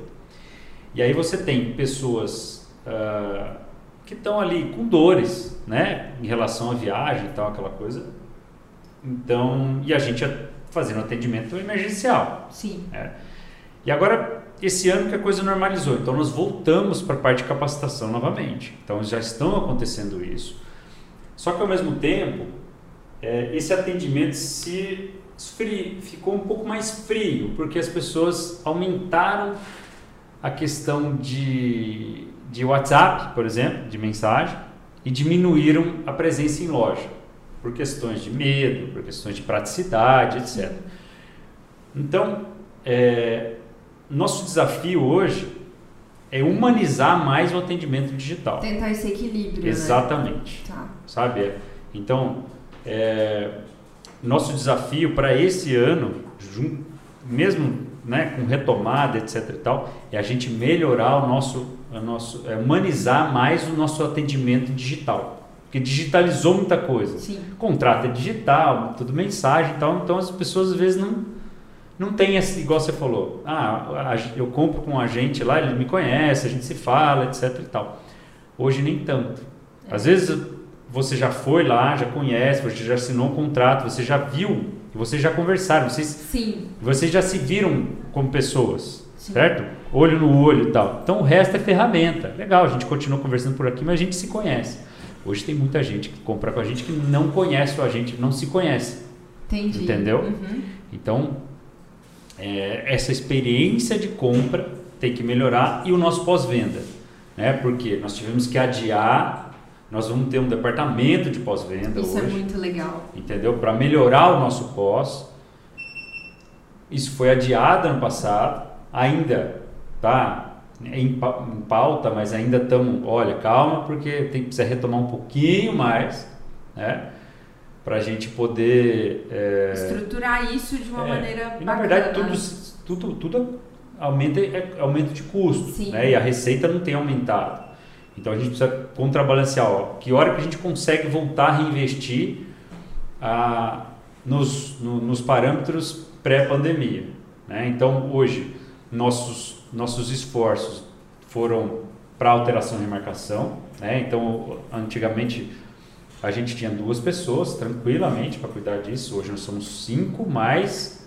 E aí você tem pessoas ah, que estão ali com dores, né, em relação à viagem e tal, aquela coisa. Então, e a gente fazendo atendimento emergencial. Sim. E agora, esse ano que a coisa normalizou, então nós voltamos para a parte de capacitação novamente. Então já estão acontecendo isso. Só que ao mesmo tempo, eh, esse atendimento se ficou um pouco mais frio, porque as pessoas aumentaram a questão de, de WhatsApp, por exemplo, de mensagem, e diminuíram a presença em loja, por questões de medo, por questões de praticidade, etc. Então, é, nosso desafio hoje é humanizar mais o atendimento digital. Tentar esse equilíbrio, Exatamente. né? Tá. Sabe? Então, é, nosso desafio para esse ano, mesmo né, com retomada, etc e tal, é a gente melhorar o nosso, o nosso é, humanizar mais o nosso atendimento digital. Porque digitalizou muita coisa. Sim. Contrato é digital, tudo mensagem e tal, então as pessoas às vezes não não tem esse, igual você falou, ah, eu compro com um agente lá, ele me conhece, a gente se fala, etc e tal. Hoje nem tanto. Às vezes você já foi lá, já conhece, você já assinou um contrato, você já viu, vocês já conversaram, vocês, Sim. vocês já se viram como pessoas, Sim. certo? Olho no olho e tal. Então o resto é ferramenta. Legal, a gente continua conversando por aqui, mas a gente se conhece. Hoje tem muita gente que compra com a gente que não conhece o agente, não se conhece. Entendi. Entendeu? Uhum. Então, é, essa experiência de compra tem que melhorar e o nosso pós-venda, né? Porque nós tivemos que adiar, nós vamos ter um departamento de pós-venda Isso é hoje, muito legal. entendeu? Para melhorar o nosso pós. Isso foi adiado ano passado, ainda tá em, em pauta, mas ainda estamos, olha, calma, porque tem precisa retomar um pouquinho mais, né? Para a gente poder é, Estruturar isso de uma é, maneira e na verdade tudo, tudo, tudo aumenta, é aumento de custo, Sim. né? E a receita não tem aumentado. Então a gente precisa contrabalancear, ó, que hora que a gente consegue voltar a reinvestir ah, nos, no- nos parâmetros pré-pandemia, né? Então hoje nossos nossos esforços foram para alteração e remarcação, né? Então antigamente a gente tinha duas pessoas tranquilamente para cuidar disso. Hoje nós somos cinco, mais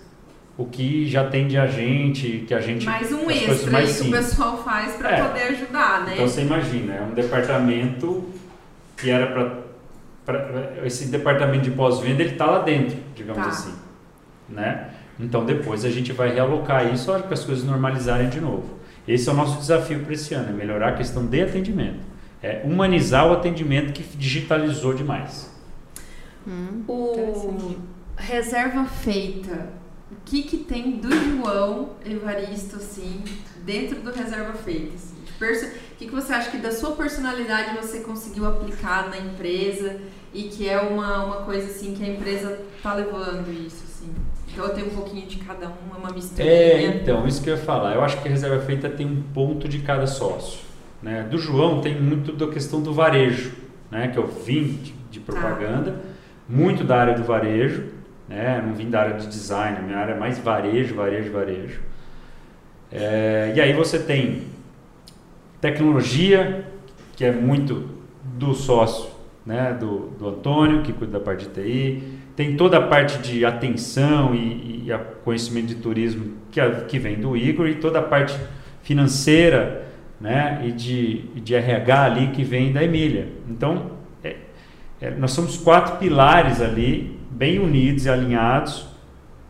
o que já tem de agente, que a gente. Mais um extra aí mais que o pessoal faz pra É. poder ajudar, né? Então você imagina, é um departamento que era para. Esse departamento de pós-venda ele está lá dentro, digamos Tá. assim. Né? Então depois a gente vai realocar isso a hora que as coisas normalizarem de novo. Esse é o nosso desafio para esse ano, é melhorar a questão de atendimento. É humanizar o atendimento que digitalizou demais. Hum, O reserva feita. O que que tem do João Evaristo, assim, dentro do reserva feita? assim? De perso- O que, que você acha que da sua personalidade você conseguiu aplicar na empresa e que é uma, uma coisa assim que a empresa tá levando isso, assim? Ou tem um pouquinho de cada um, é uma mistura. É, então, isso que eu ia falar. Eu acho que a reserva feita tem um ponto de cada sócio. Né? Do João tem muito da questão do varejo, né? que eu vim de, de propaganda, ah. muito da área do varejo, né? não vim da área de design, a minha área é mais varejo, varejo, varejo. É, e aí você tem tecnologia, que é muito do sócio, né? do, do Antônio, que cuida da parte de TI, tem toda a parte de atenção e, e conhecimento de turismo que, que vem do Igor e toda a parte financeira né, e de, de RH ali que vem da Emília. Então, é, é, nós somos quatro pilares ali, bem unidos e alinhados,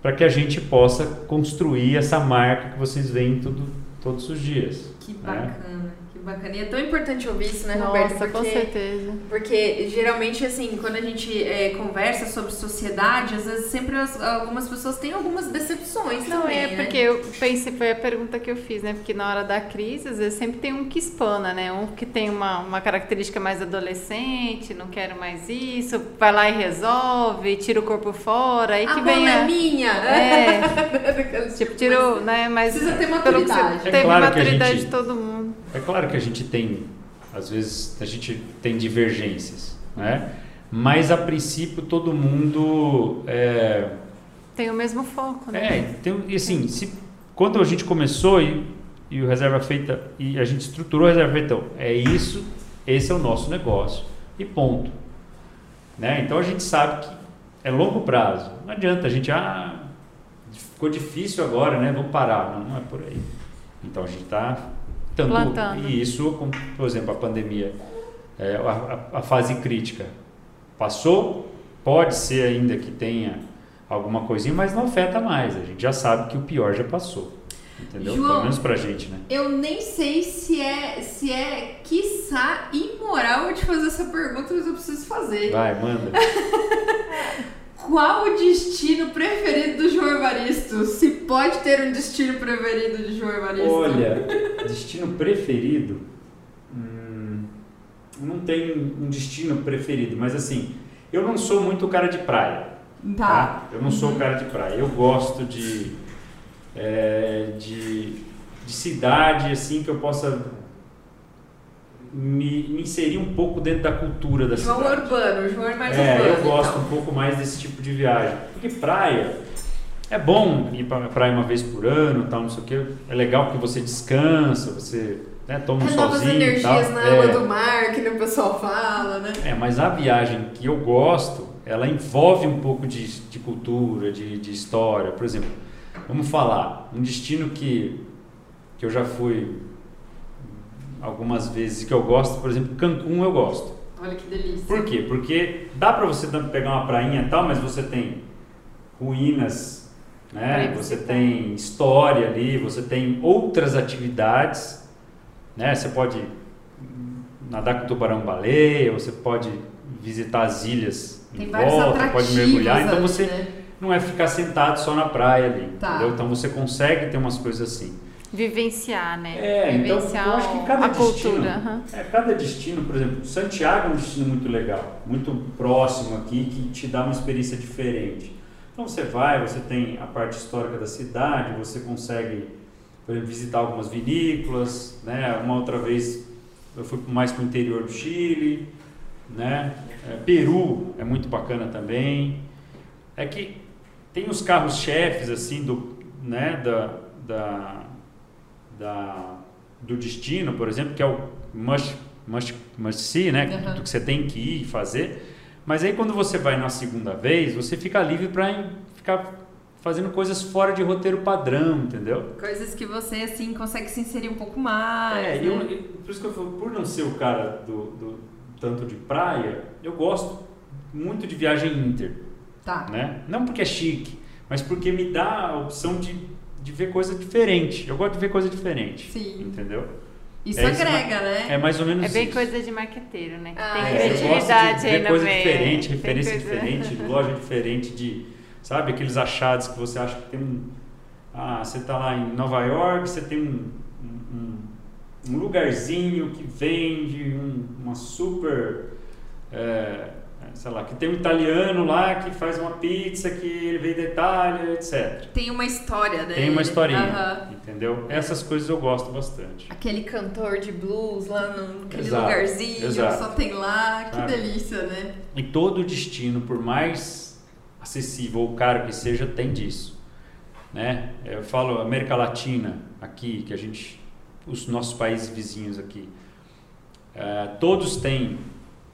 para que a gente possa construir essa marca que vocês veem tudo, todos os dias. Que né? bacana bacana. E é tão importante ouvir isso, né, Nossa, Roberto? Porque, com certeza. Porque geralmente, assim, quando a gente é, conversa sobre sociedade, às vezes sempre as, algumas pessoas têm algumas decepções Não, também, é né? porque eu pensei, foi a pergunta que eu fiz, né? Porque na hora da crise, às vezes sempre tem um que espana, né? Um que tem uma, uma característica mais adolescente, não quero mais isso, vai lá e resolve, tira o corpo fora, aí a que vem a... é minha! É, tipo, tirou, né? Mas precisa ter maturidade. É teve claro maturidade gente... de todo mundo. É claro que a gente tem, às vezes, a gente tem divergências, né? Mas a princípio todo mundo é, tem o mesmo foco, né? É, tem, e assim, se, quando a gente começou e, e o reserva feita e a gente estruturou a reserva feita, então, é isso, esse é o nosso negócio e ponto, né? Então a gente sabe que é longo prazo. Não adianta a gente ah ficou difícil agora, né? Vamos parar, não, não é por aí. Então a gente está tanto, Plantando. E isso, como, por exemplo, a pandemia, é, a, a, fase crítica passou, pode ser ainda que tenha alguma coisinha, mas não afeta mais. A gente já sabe que o pior já passou. Entendeu? João, Pelo menos pra gente, né? Eu nem sei se é, se é quiçá imoral eu te fazer essa pergunta, mas eu preciso fazer. Vai, manda. Qual o destino preferido do João Evaristo? Se pode ter um destino preferido de João Evaristo? Olha, destino preferido. Hum, não tem um destino preferido, mas assim, eu não sou muito cara de praia. Tá. tá? Eu não sou uhum. cara de praia. Eu gosto de, é, de, de cidade assim que eu possa me, me inserir um pouco dentro da cultura da João cidade. urbano, João é mais é, urbano. eu gosto então. um pouco mais desse tipo de viagem. Porque praia é bom ir para praia uma vez por ano, tal, não sei o que. É legal porque você descansa, você né, toma um Renova solzinho. energias tal. na é. água do mar, que o pessoal fala, né? É, mas a viagem que eu gosto, ela envolve um pouco de, de cultura, de, de história. Por exemplo, vamos falar, um destino que, que eu já fui algumas vezes que eu gosto, por exemplo, Cancún eu gosto. Olha que delícia. Por quê? Porque dá para você pegar uma prainha e tal, mas você tem ruínas, né? Você tem história ali, você tem outras atividades, né? Você pode nadar com tubarão-baleia, você pode visitar as ilhas tem em volta, pode mergulhar, então você né? não é ficar sentado só na praia ali, tá. Então você consegue ter umas coisas assim. Vivenciar, né? É, Vivenciar então eu acho que cada destino, cultura. Uhum. É, cada destino, por exemplo, Santiago é um destino muito legal, muito próximo aqui, que te dá uma experiência diferente. Então você vai, você tem a parte histórica da cidade, você consegue por exemplo, visitar algumas vinícolas, né? Uma outra vez eu fui mais para o interior do Chile, né? É, Peru é muito bacana também. É que tem os carros-chefes assim do, né? Da, da da, do destino, por exemplo, que é o must, must, must see, né? Uhum. Do que você tem que ir fazer. Mas aí quando você vai na segunda vez, você fica livre para ficar fazendo coisas fora de roteiro padrão, entendeu? Coisas que você assim consegue se inserir um pouco mais. É, né? eu, por isso que eu falo, por não ser o cara do, do tanto de praia, eu gosto muito de viagem inter. Tá. Né? Não porque é chique, mas porque me dá a opção de de ver coisa diferente. Eu gosto de ver coisa diferente. Sim. Entendeu? Isso é agrega, né? É mais ou menos É bem isso. coisa de marqueteiro, né? Ah, tem é. criatividade aí no coisa meio. diferente, referência coisa... diferente, loja diferente de, sabe, aqueles achados que você acha que tem um, ah, você está lá em Nova York, você tem um, um, um lugarzinho que vende um, uma super é, sei lá, que tem um italiano lá que faz uma pizza que ele veio da Itália, etc. Tem uma história, né? Tem uma historinha, entendeu? Essas coisas eu gosto bastante. Aquele cantor de blues lá naquele lugarzinho, exato. só tem lá, que Sabe? delícia, né? E todo destino, por mais acessível ou caro que seja, tem disso. Né? Eu falo América Latina aqui, que a gente, os nossos países vizinhos aqui, eh, todos têm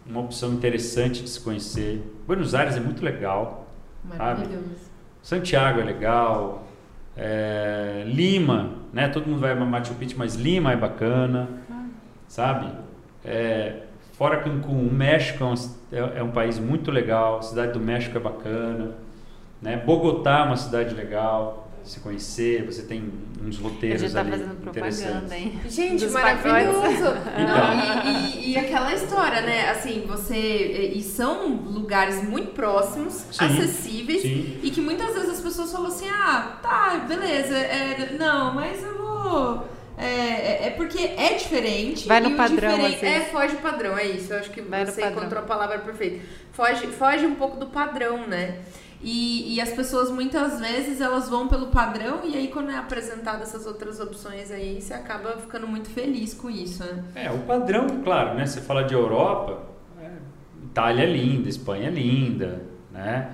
uma opção interessante de se conhecer. Buenos Aires é muito legal, Maravilhoso. Santiago é legal, eh, Lima, né? Todo mundo vai a Machu Picchu, mas Lima é bacana, sabe? É, fora Cancún, o México é um, é- é um país muito legal, a cidade do México é bacana, né? Bogotá é uma cidade legal, se conhecer, você tem uns A roteiros gente tá ali fazendo interessantes. propaganda, hein? Gente, Dos maravilhoso! Não, e, e- e aquela história, né? Assim, você. E são lugares muito próximos, Sim, acessíveis, sim. e que muitas vezes as pessoas falam assim: ah, tá, beleza, é, não, mas eu vou. É, é- é porque é diferente. Vai no e padrão, vezes. É, foge do padrão, é isso. Eu acho que Vai você encontrou a palavra perfeita. Foge, foge um pouco do padrão, né? E, e as pessoas muitas vezes elas vão pelo padrão e aí quando é apresentada essas outras opções aí, você acaba ficando muito feliz com isso, né? É, o padrão, claro, né? Você fala de Europa, é, Itália é linda, Espanha é linda, né?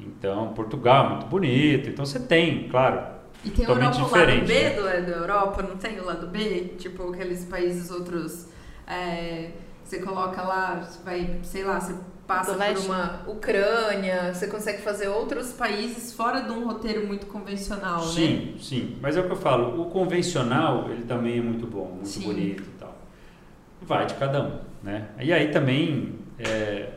Então, Portugal é muito bonito. Então, você tem, claro, E tem Totalmente Europa o lado B né? do, é, da Europa, não tem o lado B? Tipo, aqueles países outros. é, você coloca lá, você vai, sei lá, você passa Do por leste. uma Ucrânia, você consegue fazer outros países fora de um roteiro muito convencional, né? Sim, sim. Mas é o que eu falo, o convencional, ele também é muito bom, muito Sim. bonito e tal. Vai de cada um, né? E aí também é,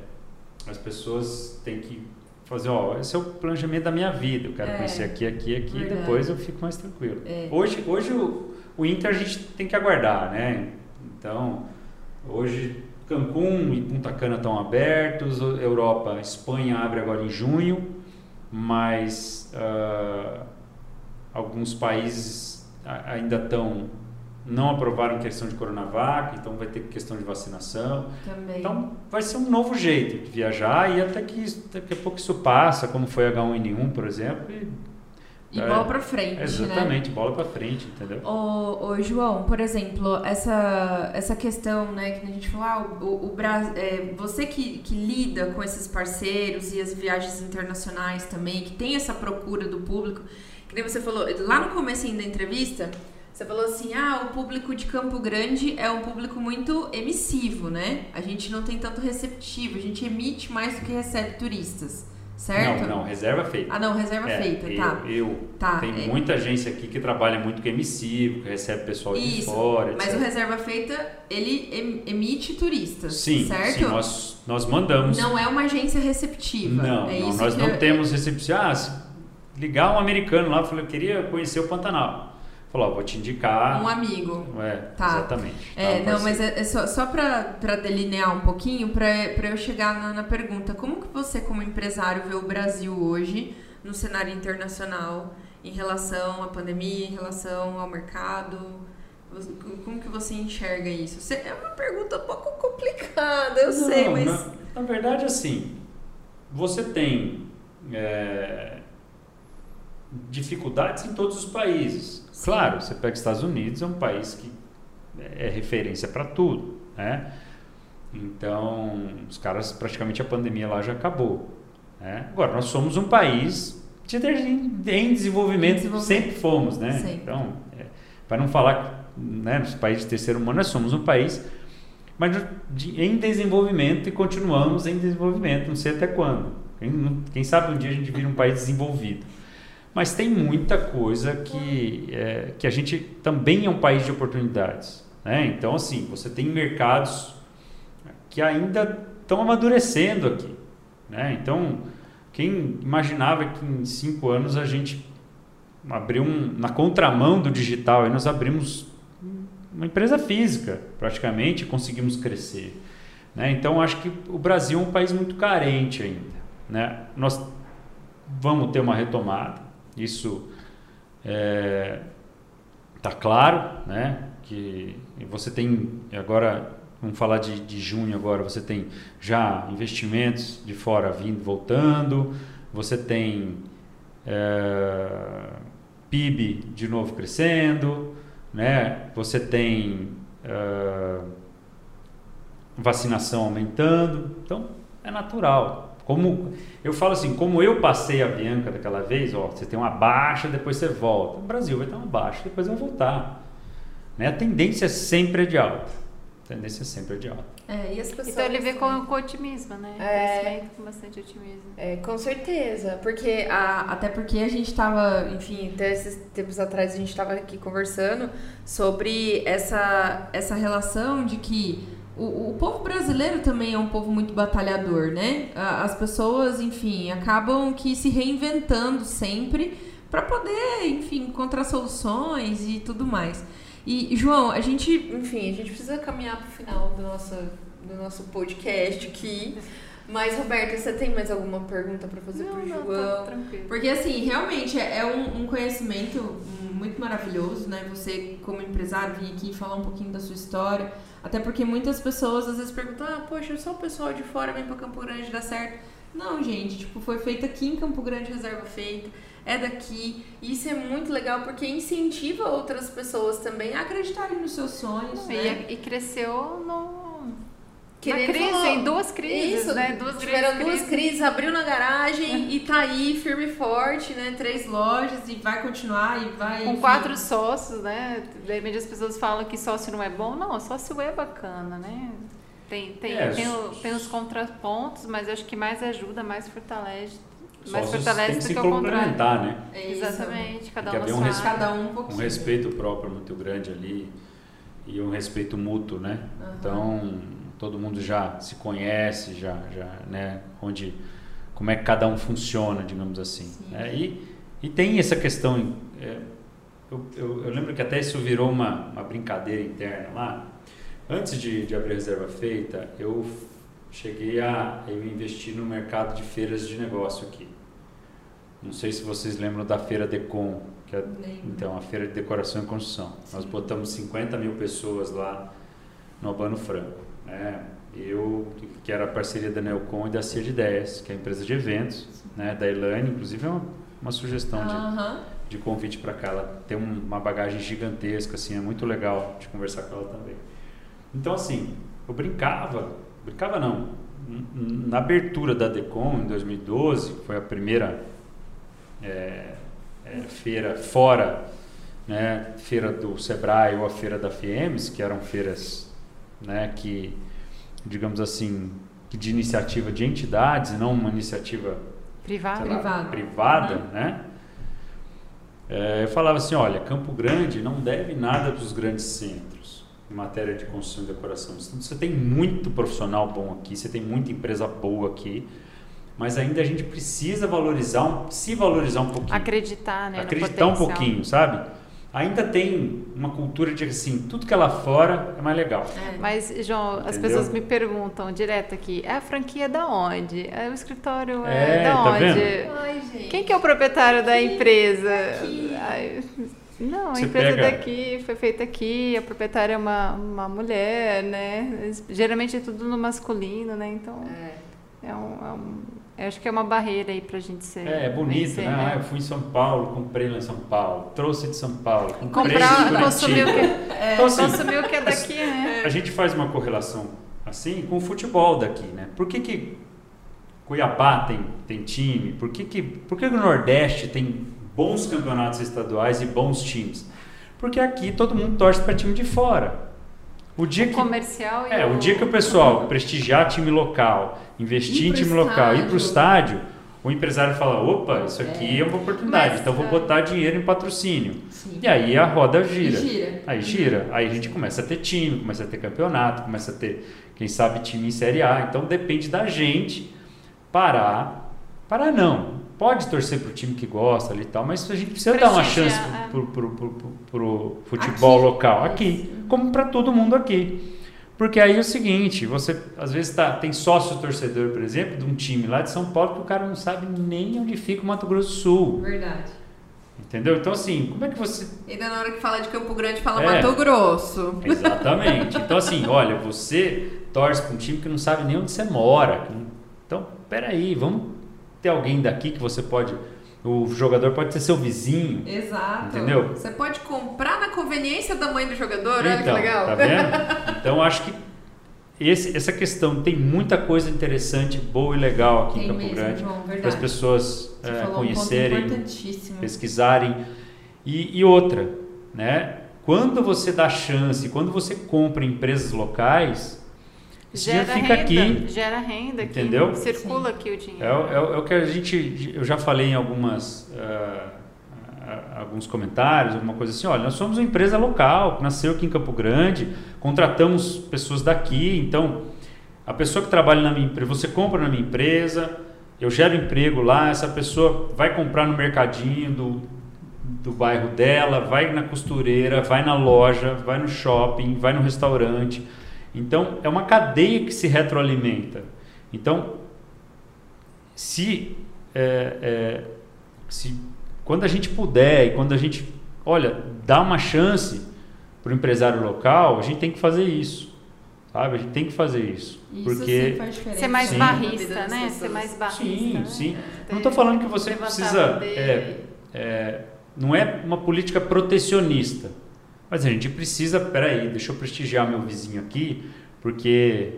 as pessoas têm que fazer, ó, esse é o planejamento da minha vida, eu quero É. conhecer aqui, aqui, aqui, Verdade. depois eu fico mais tranquilo. É. Hoje, hoje o, o Inter a gente tem que aguardar, né? Então, hoje Cancún e Punta Cana estão abertos, Europa, Espanha abre agora em junho, mas ah, alguns países ainda estão não aprovaram questão de Coronavac, então vai ter questão de vacinação. Também. Então vai ser um novo jeito de viajar e até que daqui a pouco isso passa, como foi H1N1, por exemplo, e e é, bola pra frente, né? exatamente, bola para frente, entendeu? Ô, ô, João, por exemplo, essa, essa questão, né, que a gente falou, ah, o, o Bra- é, você que, que lida com esses parceiros e as viagens internacionais também, que tem essa procura do público, que nem você falou, lá no começo da entrevista, você falou assim, ah, o público de Campo Grande é um público muito emissivo, né? A gente não tem tanto receptivo, a gente emite mais do que recebe turistas, certo? Não, não, reserva feita. Ah, não, reserva É, feita, eu, tá. Eu, Tá, tem é. muita agência aqui que trabalha muito com emissivo, que recebe pessoal de Isso, fora, Mas etc. o reserva feita, ele em- emite turistas, Sim, certo? sim, nós, nós mandamos. Não é uma agência receptiva. Não, é não, nós não eu- temos recepção. Ah, ligar um americano lá, falou, eu queria conhecer o Pantanal. Falou, vou te indicar. Um amigo. É, Tá. exatamente. É, Tá, não, mas é, é só, só pra delinear um pouquinho, pra eu chegar na, na pergunta, como que você, como empresário, vê o Brasil hoje no cenário internacional em relação à pandemia, em relação ao mercado? Como que você enxerga isso? Você- É uma pergunta um pouco complicada, eu sei, Não, mas... Na, na verdade, assim, você tem é, dificuldades em todos os países. Sim. Claro, você pega os Estados Unidos, é um país que é referência para tudo, né? Então, os caras, praticamente a pandemia lá já acabou. Né? Agora, nós somos um país de, em desenvolvimento, Desenvolvimento. sempre fomos, né? Sempre. Então, é, para não falar né, nos países de terceiro mundo, nós somos um país mas de- em desenvolvimento e continuamos em desenvolvimento, não sei até quando. Quem, quem sabe um dia a gente vira um país desenvolvido. Mas tem muita coisa que, é, que a gente também é um país de oportunidades. Né? Então, assim, você tem mercados que ainda estão amadurecendo aqui. Né? Então, quem imaginava que em cinco anos a gente abriu um, na contramão do digital, aí nós abrimos uma empresa física, praticamente, e conseguimos crescer. Né? Então, acho que o Brasil é um país muito carente ainda. Né? Nós vamos ter uma retomada, isso está claro, né? que você tem agora vamos falar de, de junho agora, você tem já investimentos de fora vindo, voltando, você tem é, PIB de novo crescendo, né? você tem é, vacinação aumentando, então é natural. Como eu falo assim, como eu passei a Bianca daquela vez, ó, você tem uma baixa, depois você volta. No Brasil vai ter uma baixa, depois vai voltar. Né? A tendência sempre é de alta. A tendência sempre é de alta. É, e as pessoas então ele vê com, com otimismo, né? É. Com bastante otimismo. É, com certeza, porque a, até porque a gente estava, enfim, até esses tempos atrás a gente estava aqui conversando sobre essa, essa relação de que o, o povo brasileiro também é um povo muito batalhador, né? As pessoas, enfim, acabam que se reinventando sempre para poder, enfim, encontrar soluções e tudo mais. E, João, a gente, enfim, a gente precisa caminhar para o final do nosso, do nosso podcast aqui. Mas, Roberta, você tem mais alguma pergunta para fazer Não, pro não, João? tá tranquilo. Porque, assim, realmente é um, um conhecimento muito maravilhoso, né? Você, como empresário, vir aqui falar um pouquinho da sua história. Até porque muitas pessoas às vezes perguntam: ah, poxa, só o pessoal de fora vem pra Campo Grande dar certo. Não, gente, tipo, foi feito aqui em Campo Grande, reserva feita, é daqui. E isso é muito legal porque incentiva outras pessoas também a acreditarem nos seus sonhos, né? E, e cresceu no, Ele crise, falou. em duas crises, Isso, né? Duas tiveram grandes duas crises, abriu na garagem e tá aí firme e forte, né? Três lojas e vai continuar e vai. Com enfim. quatro sócios, né? De repente as pessoas falam que sócio não é bom. Não, sócio é bacana, né? Tem, tem, É, tem, o- tem os contrapontos, mas eu acho que mais ajuda, mais fortalece. Mais fortalece tem que do se que contrário. complementar, né? É. Exatamente, cada Tem um um respeito. Cada um um Um respeito próprio muito grande ali e um respeito mútuo, né? Aham. Então, todo mundo já se conhece, já, já, né? Onde, como é que cada um funciona, digamos assim. Sim. né? E, e tem essa questão, é, eu, eu, eu lembro que até isso virou uma, uma brincadeira interna lá. Antes de, de abrir a reserva feita, eu cheguei a eu investi no mercado de feiras de negócio aqui. Não sei se vocês lembram da feira Decom, que é então, a feira de decoração e construção. Nós botamos 50 mil pessoas lá no Albano Franco. Né? Eu, que era a parceria da Neocom e da Cia de Ideias, que é a empresa de eventos, né? da Elaine, inclusive é uma, uma sugestão de, de convite para cá. Ela tem um- uma bagagem gigantesca, assim, é muito legal de conversar com ela também. Então, assim, eu brincava, brincava não, na abertura da Decom, em 2012, foi a primeira é, é, feira fora, né, feira do Sebrae ou a feira da FIEMS, que eram feiras né, que, digamos assim, de iniciativa de entidades, e não uma iniciativa lá, Privada. privada, Uhum. né? É, eu falava assim, olha, Campo Grande não deve nada dos grandes centros em matéria de construção e decoração. Você tem muito profissional bom aqui, você tem muita empresa boa aqui, mas ainda a gente precisa valorizar, um- se valorizar um pouquinho Acreditar, né? no acreditar um potencial. pouquinho, sabe? Ainda tem uma cultura de assim, tudo que é lá fora é mais legal. É. Mas, João, as Entendeu? pessoas me perguntam direto aqui, é a franquia da onde? É o escritório É, é, da tá onde? vendo? Ai, gente. Quem que é o proprietário da Aqui, empresa? aqui. Ai, não, a Você empresa pega- daqui foi feita aqui, a proprietária é uma, uma mulher, né? Geralmente é tudo no masculino, né? Então É. é um, é um- eu acho que é uma barreira aí pra gente ser. É, é bonito, vencer, né? Ah, eu fui em São Paulo, comprei lá em São Paulo, trouxe de São Paulo, comprei Comprar, de consumir o que, Então, assim, consumir o que é daqui, né? A gente faz uma correlação assim com o futebol daqui, né? Por que, que Cuiabá tem, tem time? Por que, que, por que, que o Nordeste tem bons campeonatos estaduais e bons times? Porque aqui todo mundo torce para time de fora. O dia O que, comercial e é, o dia que o pessoal prestigiar time local, investir Ir em time local, ir para o estádio. estádio, o empresário fala: opa, isso aqui é, uma oportunidade, Mas, então vou é. botar dinheiro em patrocínio. Sim. E aí a roda gira. Gira. Aí gira. Aí a gente começa a ter time, começa a ter campeonato, começa a ter, quem sabe, time em Série A. Então depende da gente parar. Parar não. Pode torcer pro time que gosta ali e tal, mas a gente precisa dar uma chance é. pro, pro, pro, pro- futebol Aqui. local aqui, como para todo mundo aqui. Porque aí é o seguinte, você às vezes tá, tem sócio torcedor, por exemplo, de um time lá de São Paulo que o cara não sabe nem onde fica o Mato Grosso do Sul. Verdade. Entendeu? Então, assim, como é que você. Ainda na hora que fala de Campo Grande, fala É. Mato Grosso. Exatamente. Então, assim, olha, você torce para um time que não sabe nem onde você mora. Então, peraí, vamos ter alguém daqui que você pode. O jogador pode ser seu vizinho. Exato. Entendeu? Você pode comprar na conveniência da mãe do jogador, olha que Então, legal. Tá vendo? Então, acho que esse- essa questão tem muita coisa interessante, boa e legal aqui Tem em Campo mesmo, Grande. João, Para as pessoas falou conhecerem, um pesquisarem. E, e outra, né? Quando você dá chance, quando você compra em empresas locais, esse Gera dinheiro fica renda, aqui. Gera renda aqui. Entendeu? Circula Sim. aqui o É, dinheiro. é o- é o que a gente. Eu já falei em algumas. ah, alguns comentários, alguma coisa assim, olha, nós somos uma empresa local, nasceu aqui em Campo Grande, contratamos pessoas daqui, então a pessoa que trabalha na minha empresa, você compra na minha empresa, eu gero emprego lá, essa pessoa vai comprar no mercadinho do, do bairro dela, vai na costureira, vai na loja, vai no shopping, vai no restaurante. Então é uma cadeia que se retroalimenta. Então, se, é, é, se quando a gente puder e quando a gente, olha, dá uma chance para o empresário local, a gente tem que fazer isso, sabe? A gente tem que fazer isso, Isso porque sim faz diferença. Ser mais Sim. barrista, né? Ser mais barrista. sim, né? sim. Ter- Não estou falando que você precisa, é, é, não é uma política protecionista, mas a gente precisa, peraí, deixa eu prestigiar meu vizinho aqui, porque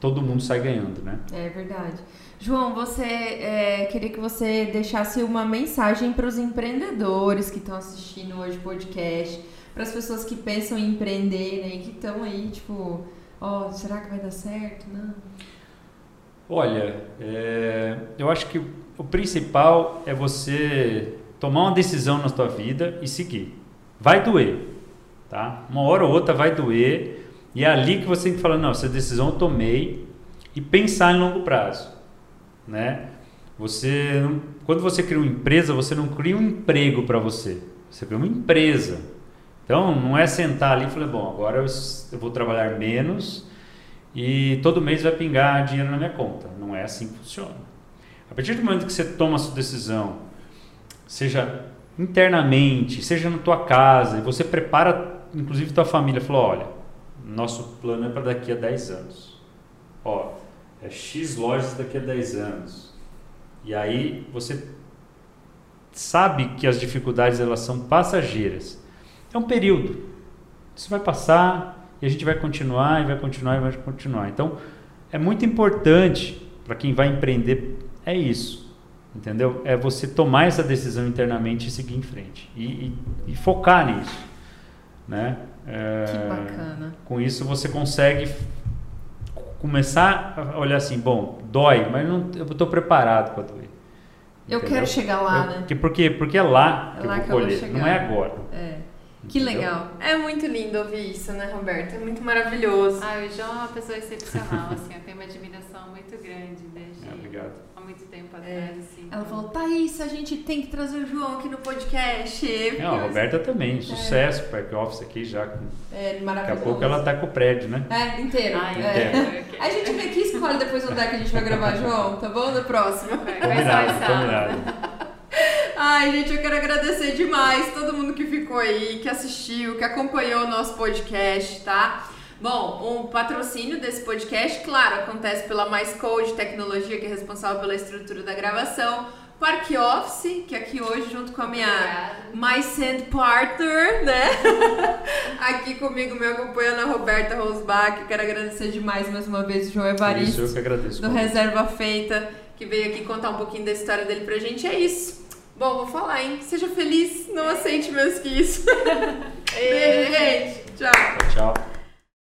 todo mundo sai ganhando, né? É verdade. João, você é, queria que você deixasse uma mensagem para os empreendedores que estão assistindo hoje o podcast, para as pessoas que pensam em empreender, né, e que estão aí, tipo, ó, será que vai dar certo? Não. Olha, é, eu acho que o principal é você tomar uma decisão na sua vida e seguir. Vai doer, tá? Uma hora ou outra vai doer e é ali que você tem que falar, não, essa decisão eu tomei e pensar em longo prazo, né? Você, quando você cria uma empresa, você não cria um emprego para você, você cria uma empresa. Então, não é sentar ali e falar, bom, agora eu vou trabalhar menos e todo mês vai pingar dinheiro na minha conta. Não é assim que funciona. A partir do momento que você toma a sua decisão, seja internamente, seja na tua casa, e você prepara, inclusive, tua família, falou, olha, nosso plano é para daqui a 10 anos. Ó, é X lojas daqui a 10 anos. E aí você sabe que as dificuldades elas são passageiras. É um período. Isso vai passar e a gente vai continuar e vai continuar e vai continuar. Então, é muito importante para quem vai empreender é isso, entendeu? É você tomar essa decisão internamente e seguir em frente e, e- e focar nisso, né? É, Que bacana. Com isso você consegue começar a olhar assim, bom, dói, mas não, eu estou preparado para doer. Eu entendeu? quero chegar lá, Eu- né? que- por quê? Porque é lá É que lá eu que vou eu vou colher, chegar. não é agora. É. Que entendeu? legal. É muito lindo ouvir isso, né, Roberto? É muito maravilhoso. Ah, o João é uma pessoa excepcional, assim, eu tenho uma admiração muito grande desde É, obrigado. Muito tempo É. atrás, assim. Ela falou, Thaís, a gente tem que trazer o João aqui no podcast. Não, a Roberta também, sucesso, back office aqui já. É Daqui maravilhoso. a pouco ela tá com o prédio, né? É, inteiro. Ah, é. A gente vem aqui e escolhe depois onde é que a gente vai gravar, João, tá bom? No próximo. Vai, vai só Combinado, combinado. Ai, gente, eu quero agradecer demais todo mundo que ficou aí, que assistiu, que acompanhou o nosso podcast, tá? Bom, o patrocínio desse podcast, claro, acontece pela Mais Code Tecnologia, que é responsável pela estrutura da gravação. Park Office, que aqui hoje, junto com a minha Obrigada. My Sand Partner, né? aqui comigo, me acompanhando a Roberta Rosbach. Quero agradecer demais mais uma vez o João Isso Evaristo eu que agradeço. do Reserva Feita, que veio aqui contar um pouquinho da história dele pra gente. É isso. Bom, vou falar, hein? Seja feliz, não aceite menos que isso. Beijo, gente. Tchau. Tchau.